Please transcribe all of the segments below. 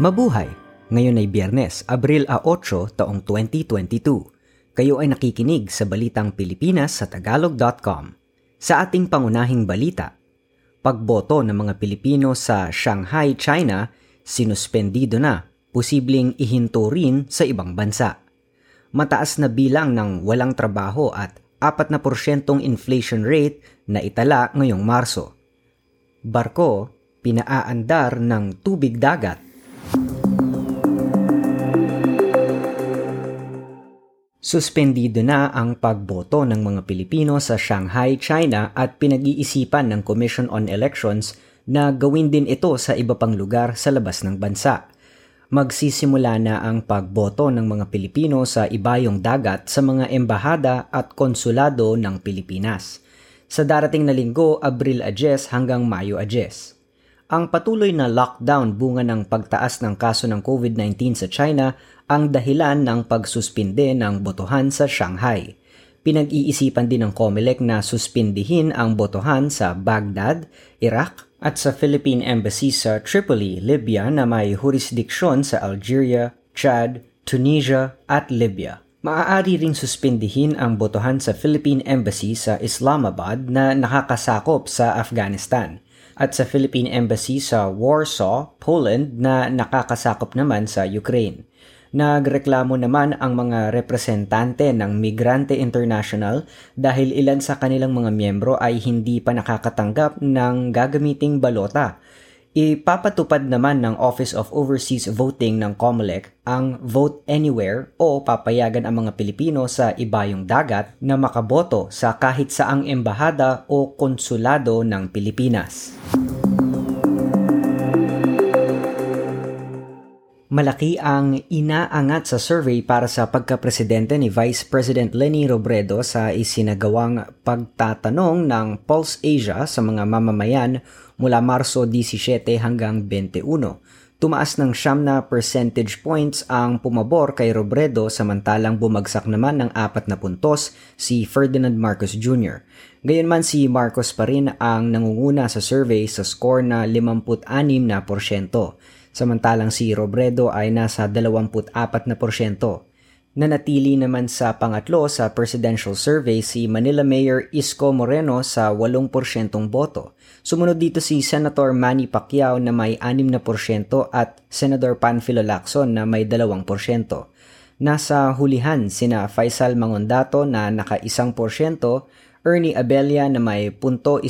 Mabuhay! Ngayon ay Biyernes, Abril 8, taong 2022. Kayo ay nakikinig sa Balitang Pilipinas sa Tagalog.com. Sa ating pangunahing balita, pagboto ng mga Pilipino sa Shanghai, China, sinuspendido na, posibleng ihinto rin sa ibang bansa. Mataas na bilang ng walang trabaho at 4% inflation rate na itala ngayong Marso. Barko, pinaaandar ng tubig dagat. Suspendido na ang pagboto ng mga Pilipino sa Shanghai, China at pinag-iisipan ng Commission on Elections na gawin din ito sa iba pang lugar sa labas ng bansa. Magsisimula na ang pagboto ng mga Pilipino sa ibayong dagat sa mga embahada at konsulado ng Pilipinas. Sa darating na linggo, Abril Ajes hanggang Mayo Ajes. Ang patuloy na lockdown bunga ng pagtaas ng kaso ng COVID-19 sa China ang dahilan ng pagsuspinde ng botohan sa Shanghai. Pinag-iisipan din ng COMELEC na suspindihin ang botohan sa Baghdad, Iraq at sa Philippine Embassy sa Tripoli, Libya na may jurisdiksyon sa Algeria, Chad, Tunisia at Libya. Maaari ring suspindihin ang botohan sa Philippine Embassy sa Islamabad na nakakasakop sa Afghanistan at sa Philippine Embassy sa Warsaw, Poland na nakakasakop naman sa Ukraine. Nagreklamo naman ang mga representante ng Migrante International dahil ilan sa kanilang mga miyembro ay hindi pa nakakatanggap ng gagamiting balota. Ipapatupad naman ng Office of Overseas Voting ng COMELEC ang Vote Anywhere o papayagan ang mga Pilipino sa ibayong dagat na makaboto sa kahit saang embahada o konsulado ng Pilipinas. Malaki ang inaangat sa survey para sa pagkapresidente ni Vice President Leni Robredo sa isinagawang pagtatanong ng Pulse Asia sa mga mamamayan mula Marso 17 hanggang 21. Tumaas ng siyam na percentage points ang pumabor kay Robredo samantalang bumagsak naman ng apat na puntos si Ferdinand Marcos Jr. Gayunman si Marcos pa rin ang nangunguna sa survey sa score na 56 na porsyento samantalang si Robredo ay nasa 24%. Nanatili naman sa pangatlo sa presidential survey si Manila Mayor Isko Moreno sa 8% boto. Sumunod dito si Senator Manny Pacquiao na may 6% at Senator Panfilo Lacson na may 2%. Nasa hulihan sina Faisal Mangondato na naka 1%, Ernie Abella na may 0.1%,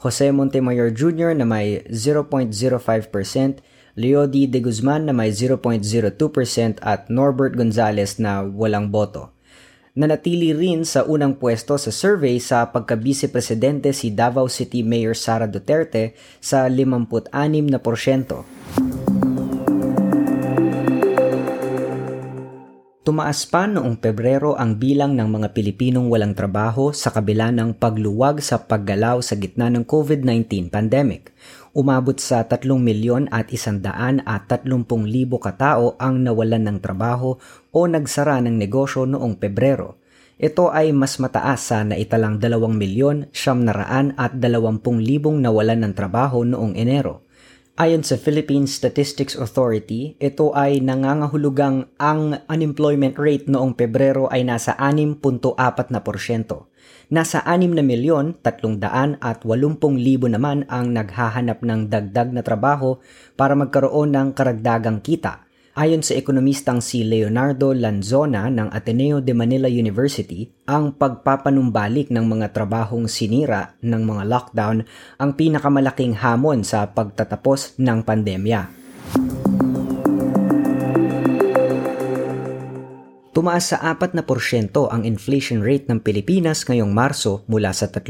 Jose Montemayor Jr. na may 0.05%, Leody De Guzman na may 0.02% at Norbert Gonzales na walang boto. Nanatili rin sa unang pwesto sa survey sa pagka-vice-presidente si Davao City Mayor Sara Duterte sa 56%. Tumaas pa noong Pebrero ang bilang ng mga Pilipinong walang trabaho sa kabila ng pagluwag sa paggalaw sa gitna ng COVID-19 pandemic. Umabot sa 3 milyon at 130 libo katao ang nawalan ng trabaho o nagsara ng negosyo noong Pebrero. Ito ay mas mataas sa naitalang 2 milyon siyam naraan at 20 libong nawalan ng trabaho noong Enero. Ayon sa Philippine Statistics Authority, ito ay nangangahulugang ang unemployment rate noong Pebrero ay nasa 6.4%. Nasa 6 na milyon, 300 at 80 libo naman ang naghahanap ng dagdag na trabaho para magkaroon ng karagdagang kita Ayon sa ekonomistang si Leonardo Lanzona ng Ateneo de Manila University, ang pagpapanumbalik ng mga trabahong sinira ng mga lockdown ang pinakamalaking hamon sa pagtatapos ng pandemya. Tumaas sa 4% ang inflation rate ng Pilipinas ngayong Marso mula sa 3%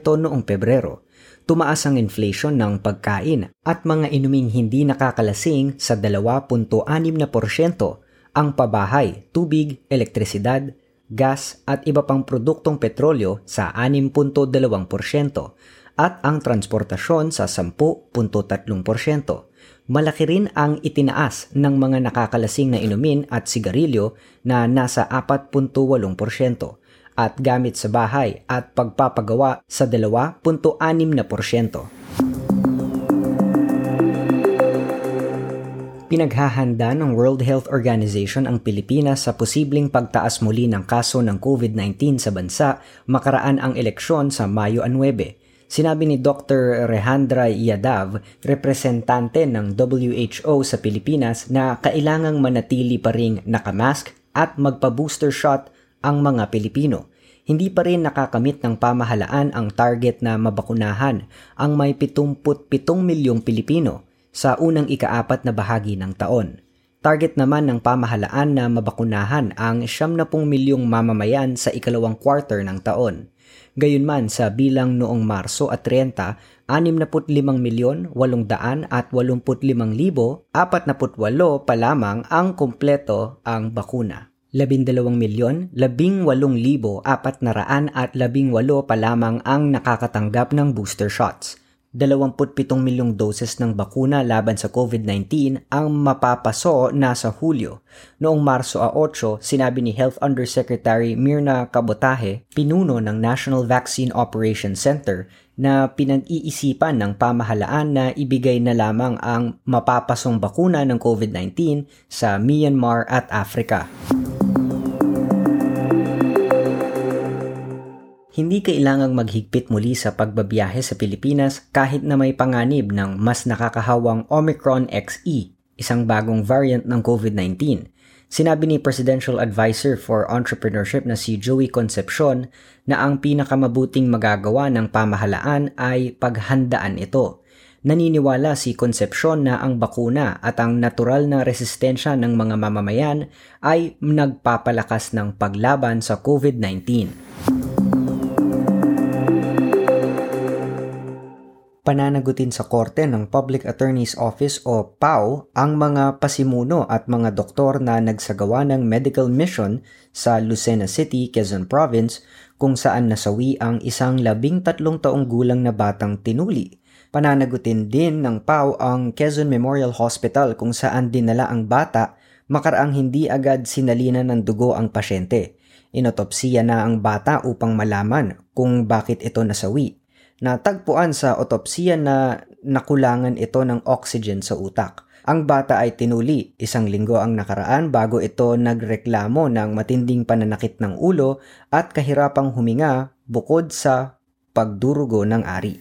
noong Pebrero tumaas ang inflation ng pagkain at mga inuming hindi nakakalasing sa 2.6%, ang pabahay, tubig, elektrisidad, gas at iba pang produktong petrolyo sa 6.2% at ang transportasyon sa 10.3%. Malaki rin ang itinaas ng mga nakakalasing na inumin at sigarilyo na nasa 4.8% at gamit sa bahay at pagpapagawa sa 2.6%. Pinaghahanda ng World Health Organization ang Pilipinas sa posibleng pagtaas muli ng kaso ng COVID-19 sa bansa makaraan ang eleksyon sa Mayo 9. Sinabi ni Dr. Rehandra Yadav, representante ng WHO sa Pilipinas na kailangang manatili pa ring nakamask at magpa-booster shot ang mga Pilipino. Hindi pa rin nakakamit ng pamahalaan ang target na mabakunahan ang may 77 milyong Pilipino sa unang ikaapat na bahagi ng taon. Target naman ng pamahalaan na mabakunahan ang 70 milyong mamamayan sa ikalawang quarter ng taon. Gayunman sa bilang noong Marso at 30, 65 milyon 800 at 85 libo 48 pa lamang ang kumpleto ang bakuna. 12 milyon 18 libo 400 at 18 pa lamang ang nakakatanggap ng booster shots. 27 milyong doses ng bakuna laban sa COVID-19 ang mapapaso na sa Hulyo. Noong Marso 8, sinabi ni Health Undersecretary Mirna Kabotahe, pinuno ng National Vaccine Operations Center, na pinag-iisipan ng pamahalaan na ibigay na lamang ang mapapasong bakuna ng COVID-19 sa Myanmar at Africa. Hindi kailangang maghigpit muli sa pagbabiyahe sa Pilipinas kahit na may panganib ng mas nakakahawang Omicron XE, isang bagong variant ng COVID-19. Sinabi ni Presidential Advisor for Entrepreneurship na si Joey Concepcion na ang pinakamabuting magagawa ng pamahalaan ay paghandaan ito. Naniniwala si Concepcion na ang bakuna at ang natural na resistensya ng mga mamamayan ay nagpapalakas ng paglaban sa COVID-19. Pananagutin sa korte ng Public Attorney's Office o PAO ang mga pasimuno at mga doktor na nagsagawa ng medical mission sa Lucena City, Quezon Province kung saan nasawi ang isang labing tatlong taong gulang na batang tinuli. Pananagutin din ng PAO ang Quezon Memorial Hospital kung saan dinala ang bata makaraang hindi agad sinalina ng dugo ang pasyente. Inotopsiya na ang bata upang malaman kung bakit ito nasawi Natagpuan sa otopsiya na nakulangan ito ng oxygen sa utak. Ang bata ay tinuli isang linggo ang nakaraan bago ito nagreklamo ng matinding pananakit ng ulo at kahirapang huminga bukod sa pagdurugo ng ari.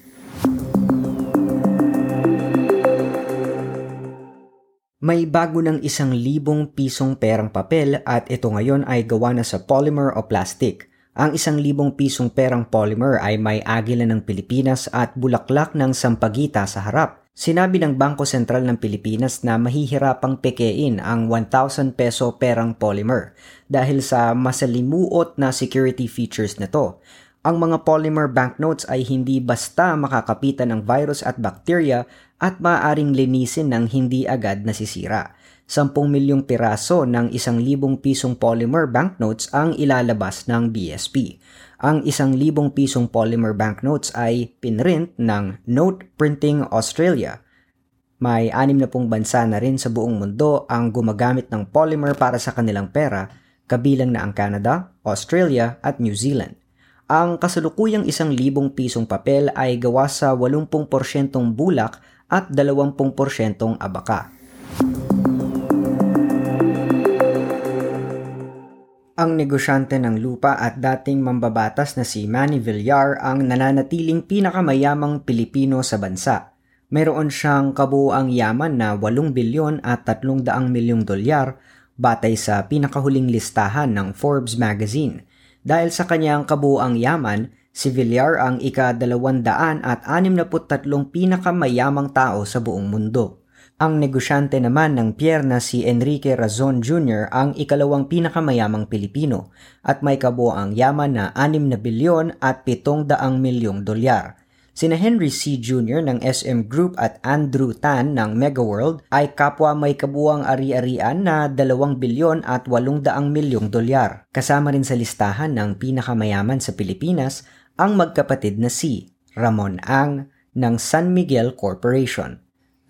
May bago ng isang libong pisong perang papel at ito ngayon ay gawa na sa polymer o plastic. Ang isang libong pisong perang polymer ay may agila ng Pilipinas at bulaklak ng sampagita sa harap. Sinabi ng Bangko Sentral ng Pilipinas na mahihirapang pekein ang 1,000 peso perang polymer dahil sa masalimuot na security features nito. Ang mga polymer banknotes ay hindi basta makakapitan ng virus at bacteria at maaaring linisin ng hindi agad nasisira. 10 milyong piraso ng 1,000 pisong polymer banknotes ang ilalabas ng BSP. Ang 1,000 pisong polymer banknotes ay pinrint ng Note Printing Australia. May anim na pong bansa na rin sa buong mundo ang gumagamit ng polymer para sa kanilang pera, kabilang na ang Canada, Australia at New Zealand. Ang kasalukuyang isang libong pisong papel ay gawa sa 80% bulak at 20% abaka. Ang negosyante ng lupa at dating mambabatas na si Manny Villar ang nananatiling pinakamayamang Pilipino sa bansa. Meron siyang kabuoang yaman na 8 bilyon at 300 milyong dolyar batay sa pinakahuling listahan ng Forbes magazine. Dahil sa kanyang kabuoang yaman, si Villar ang ika-200 at 63 pinakamayamang tao sa buong mundo. Ang negosyante naman ng Pierre na si Enrique Razon Jr. ang ikalawang pinakamayamang Pilipino at may kabuoang yaman na 6 na bilyon at 700 milyong dolyar. Sina Henry C. Jr. ng SM Group at Andrew Tan ng Megaworld ay kapwa may kabuang ari-arian na 2 bilyon at 800 milyong dolyar. Kasama rin sa listahan ng pinakamayaman sa Pilipinas ang magkapatid na si Ramon Ang ng San Miguel Corporation.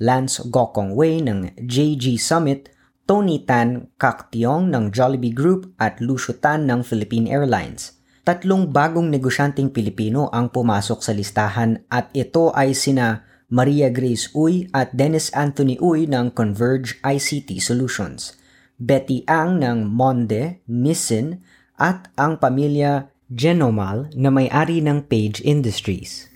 Lance Gokong Wei ng JG Summit, Tony Tan Kaktiong ng Jollibee Group at Lucio Tan ng Philippine Airlines. Tatlong bagong negosyanteng Pilipino ang pumasok sa listahan at ito ay sina Maria Grace Uy at Dennis Anthony Uy ng Converge ICT Solutions, Betty Ang ng Monde, Nissin at ang pamilya Genomal na may-ari ng Page Industries.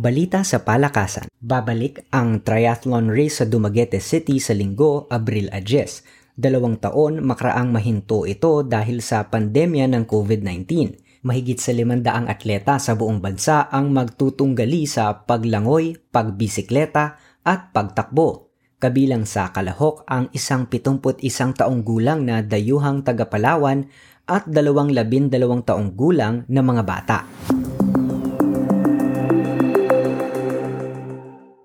Balita sa palakasan. Babalik ang triathlon race sa Dumaguete City sa linggo, Abril 10. Dalawang taon makaraang mahinto ito dahil sa pandemya ng COVID-19. Mahigit sa limandaang atleta sa buong bansa ang magtutunggali sa paglangoy, pagbisikleta at pagtakbo. Kabilang sa kalahok ang isang 71 taong gulang na dayuhang taga-Palawan at dalawang labindalawang taong gulang na mga bata.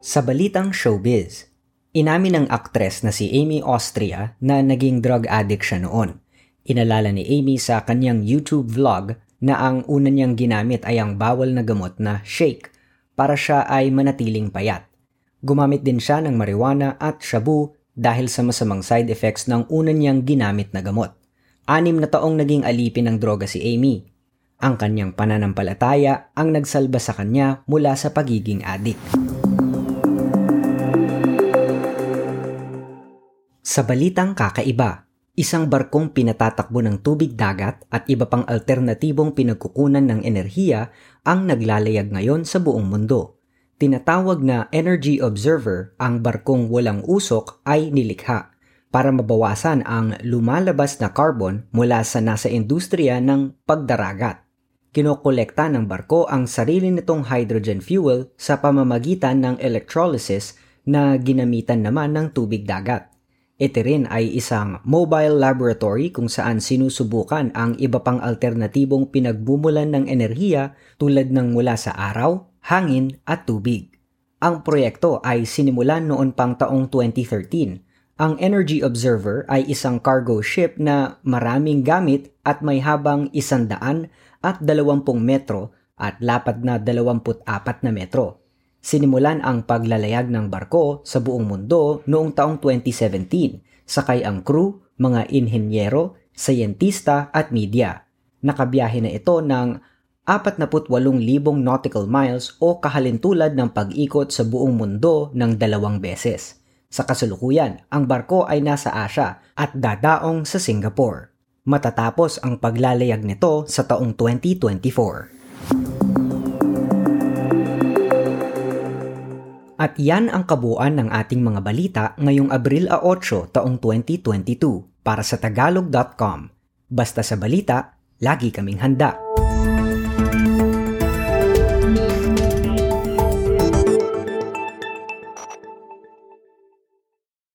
Sa balitang showbiz, inamin ng aktres na si Amy Austria na naging drug addict siya noon. Inalala ni Amy sa kanyang YouTube vlog na ang una niyang ginamit ay ang bawal na gamot na shake para siya ay manatiling payat. Gumamit din siya ng marijuana at shabu dahil sa masamang side effects ng una niyang ginamit na gamot. Anim na taong naging alipin ng droga si Amy. Ang kanyang pananampalataya ang nagsalba sa kanya mula sa pagiging addict. Sa balitang kakaiba, isang barkong pinatatakbo ng tubig dagat at iba pang alternatibong pinagkukunan ng enerhiya ang naglalayag ngayon sa buong mundo. Tinatawag na Energy Observer ang barkong walang usok ay nilikha para mabawasan ang lumalabas na carbon mula sa nasa industriya ng pagdaragat. Kinokolekta ng barko ang sarili nitong hydrogen fuel sa pamamagitan ng electrolysis na ginamitan naman ng tubig dagat. Ito rin ay isang mobile laboratory kung saan sinusubukan ang iba pang alternatibong pinagbumulan ng enerhiya tulad ng mula sa araw, hangin at tubig. Ang proyekto ay sinimulan noon pang taong 2013. Ang Energy Observer ay isang cargo ship na maraming gamit at may habang isandaan at dalawampung metro at lapad na 24 na metro. Sinimulan ang paglalayag ng barko sa buong mundo noong taong 2017, sakay ang crew, mga inhenyero, sayentista at media. Nakabiyahe na ito ng 48,000 nautical miles o kahalintulad ng pag-ikot sa buong mundo ng dalawang beses. Sa kasalukuyan, ang barko ay nasa Asia at dadaong sa Singapore. Matatapos ang paglalayag nito sa taong 2024. At yan ang kabuuan ng ating mga balita ngayong Abril 8 taong 2022 para sa tagalog.com. Basta sa balita, lagi kaming handa.